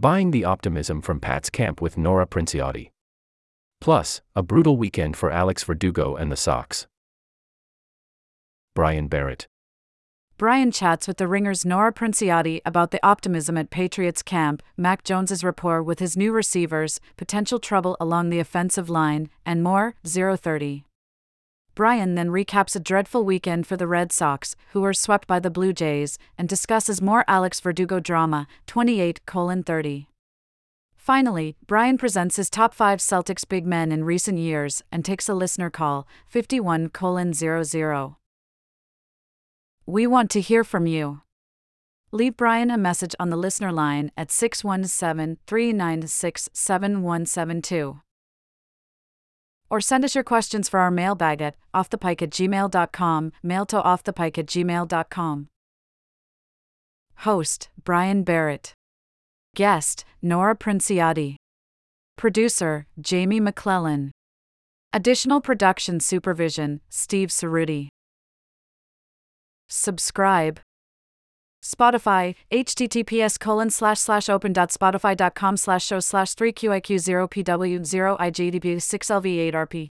Buying the optimism from Pat's camp with Nora Princiotti. Plus, a brutal weekend for Alex Verdugo and the Sox. Brian Barrett. Brian chats with the Ringer's Nora Princiotti about the optimism at Patriots camp, Mac Jones's rapport with his new receivers, potential trouble along the offensive line, and more. 030. Brian then recaps a dreadful weekend for the Red Sox, who were swept by the Blue Jays, and discusses more Alex Verdugo drama. 28 30. Finally, Brian presents his top five Celtics big men in recent years and takes a listener call. 51 00. We want to hear from you. Leave Brian a message on the listener line at 617 396 7172. Or send us your questions for our mailbag at offthepike at gmail.com, mail to offthepike at gmail.com. Host Brian Barrett. Guest Nora Princiotti. Producer Jamie McClellan. Additional production supervision Steve Cerruti subscribe. Spotify, https colon slash slash open dot spotify.com slash show slash 3QIQ0PW0IGDB6LV8RP.